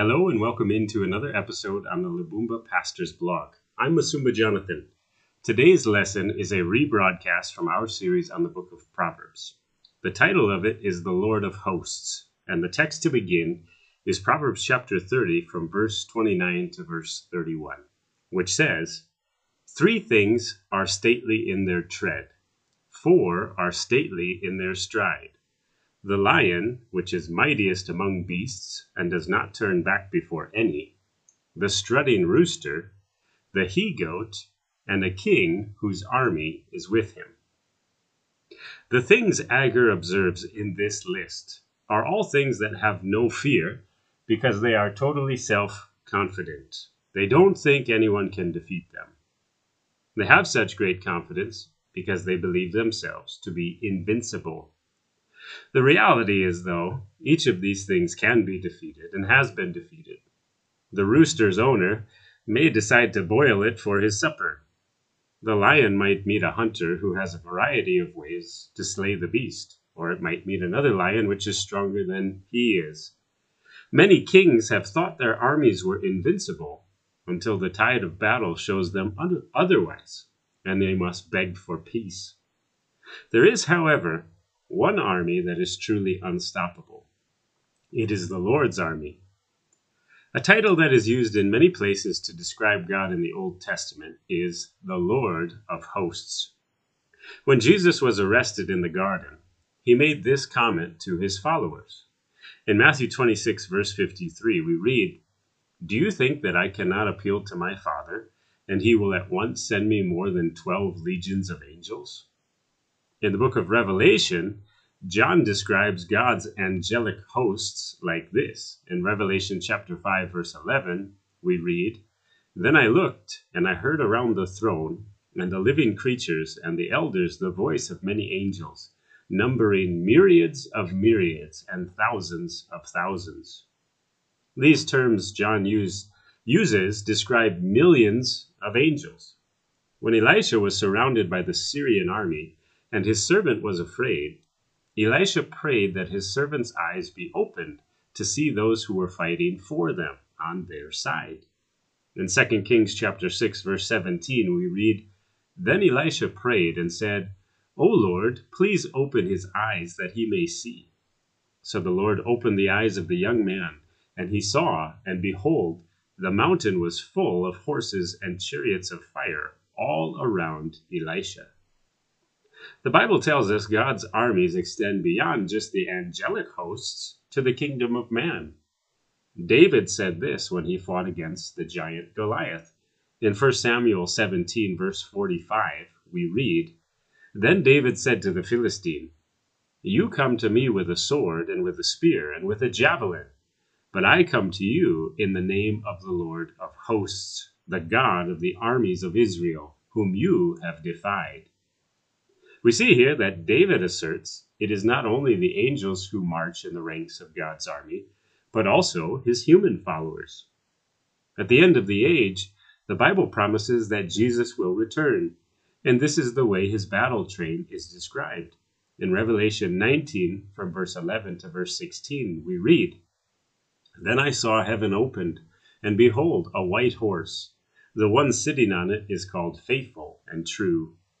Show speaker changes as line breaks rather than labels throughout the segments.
Hello and welcome into another episode on the Lubumba Pastors blog. I'm Musumba Jonathan. Today's lesson is a rebroadcast from our series on the book of Proverbs. The title of it is The Lord of Hosts, and the text to begin is Proverbs chapter 30 from verse 29 to verse 31, which says, Three things are stately in their tread, four are stately in their stride the lion, which is mightiest among beasts, and does not turn back before any, the strutting rooster, the he goat, and a king whose army is with him. The things Agur observes in this list are all things that have no fear because they are totally self confident. They don't think anyone can defeat them. They have such great confidence because they believe themselves to be invincible the reality is, though, each of these things can be defeated and has been defeated. The rooster's owner may decide to boil it for his supper. The lion might meet a hunter who has a variety of ways to slay the beast, or it might meet another lion which is stronger than he is. Many kings have thought their armies were invincible until the tide of battle shows them otherwise, and they must beg for peace. There is, however, one army that is truly unstoppable. It is the Lord's army. A title that is used in many places to describe God in the Old Testament is the Lord of hosts. When Jesus was arrested in the garden, he made this comment to his followers. In Matthew 26, verse 53, we read, Do you think that I cannot appeal to my Father, and he will at once send me more than 12 legions of angels? In the book of Revelation, John describes God's angelic hosts like this. In Revelation chapter 5 verse 11, we read, Then I looked, and I heard around the throne and the living creatures and the elders the voice of many angels, numbering myriads of myriads and thousands of thousands. These terms John use, uses describe millions of angels. When Elisha was surrounded by the Syrian army, and his servant was afraid, Elisha prayed that his servant's eyes be opened to see those who were fighting for them on their side. In 2 Kings chapter 6 verse 17 we read, Then Elisha prayed and said, O Lord, please open his eyes that he may see. So the Lord opened the eyes of the young man, and he saw, and behold, the mountain was full of horses and chariots of fire all around Elisha. The Bible tells us God's armies extend beyond just the angelic hosts to the kingdom of man. David said this when he fought against the giant Goliath. In 1 Samuel 17, verse 45, we read Then David said to the Philistine, You come to me with a sword and with a spear and with a javelin, but I come to you in the name of the Lord of hosts, the God of the armies of Israel, whom you have defied. We see here that David asserts it is not only the angels who march in the ranks of God's army, but also his human followers. At the end of the age, the Bible promises that Jesus will return, and this is the way his battle train is described. In Revelation 19, from verse 11 to verse 16, we read Then I saw heaven opened, and behold, a white horse. The one sitting on it is called Faithful and True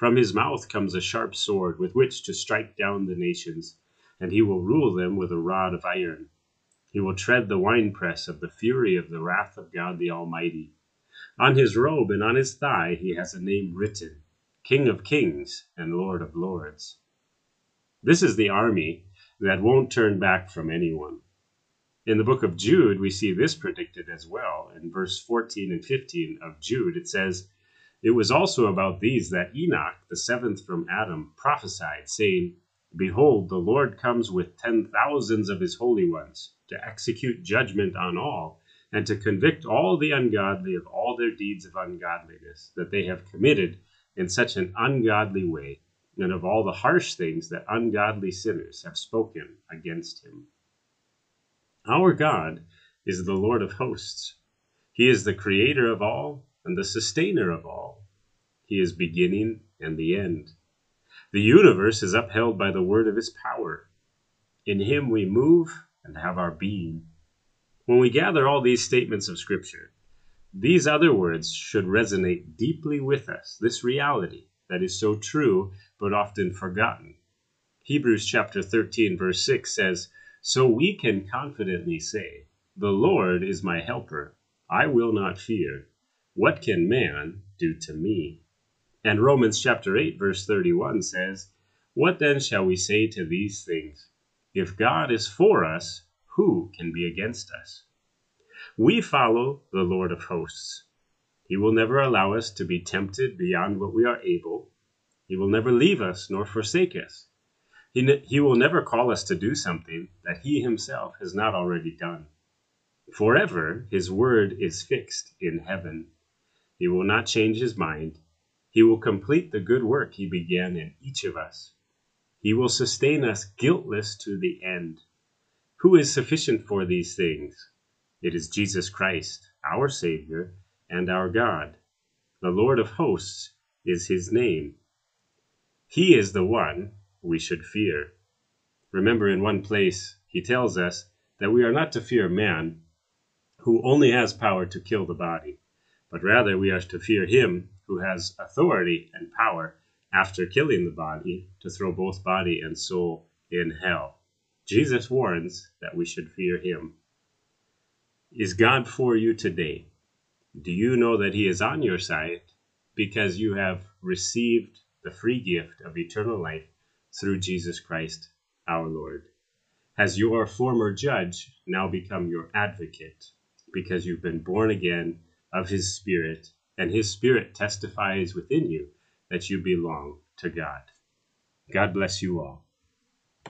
from his mouth comes a sharp sword with which to strike down the nations, and he will rule them with a rod of iron. He will tread the winepress of the fury of the wrath of God the Almighty. On his robe and on his thigh he has a name written King of Kings and Lord of Lords. This is the army that won't turn back from anyone. In the book of Jude, we see this predicted as well. In verse 14 and 15 of Jude, it says, it was also about these that Enoch, the seventh from Adam, prophesied, saying, Behold, the Lord comes with ten thousands of his holy ones to execute judgment on all, and to convict all the ungodly of all their deeds of ungodliness that they have committed in such an ungodly way, and of all the harsh things that ungodly sinners have spoken against him. Our God is the Lord of hosts. He is the creator of all and the sustainer of all. He is beginning and the end. The universe is upheld by the word of his power. In him we move and have our being. When we gather all these statements of Scripture, these other words should resonate deeply with us, this reality that is so true but often forgotten. Hebrews chapter 13 verse 6 says, "So we can confidently say, the Lord is my helper; I will not fear. What can man do to me?" And Romans chapter 8 verse 31 says, "What then shall we say to these things? If God is for us, who can be against us? We follow the Lord of hosts. He will never allow us to be tempted beyond what we are able. He will never leave us nor forsake us. He, ne- he will never call us to do something that He Himself has not already done. Forever His word is fixed in heaven. He will not change His mind. He will complete the good work He began in each of us. He will sustain us guiltless to the end. Who is sufficient for these things? It is Jesus Christ, our Savior and our God. The Lord of hosts is his name. He is the one we should fear. Remember, in one place, he tells us that we are not to fear man, who only has power to kill the body, but rather we are to fear him who has authority and power after killing the body to throw both body and soul in hell. Jesus warns that we should fear him. Is God for you today? Do you know that he is on your side because you have received the free gift of eternal life through Jesus Christ our Lord? Has your former judge now become your advocate because you've been born again of his Spirit, and his Spirit testifies within you that you belong to God? God bless you all.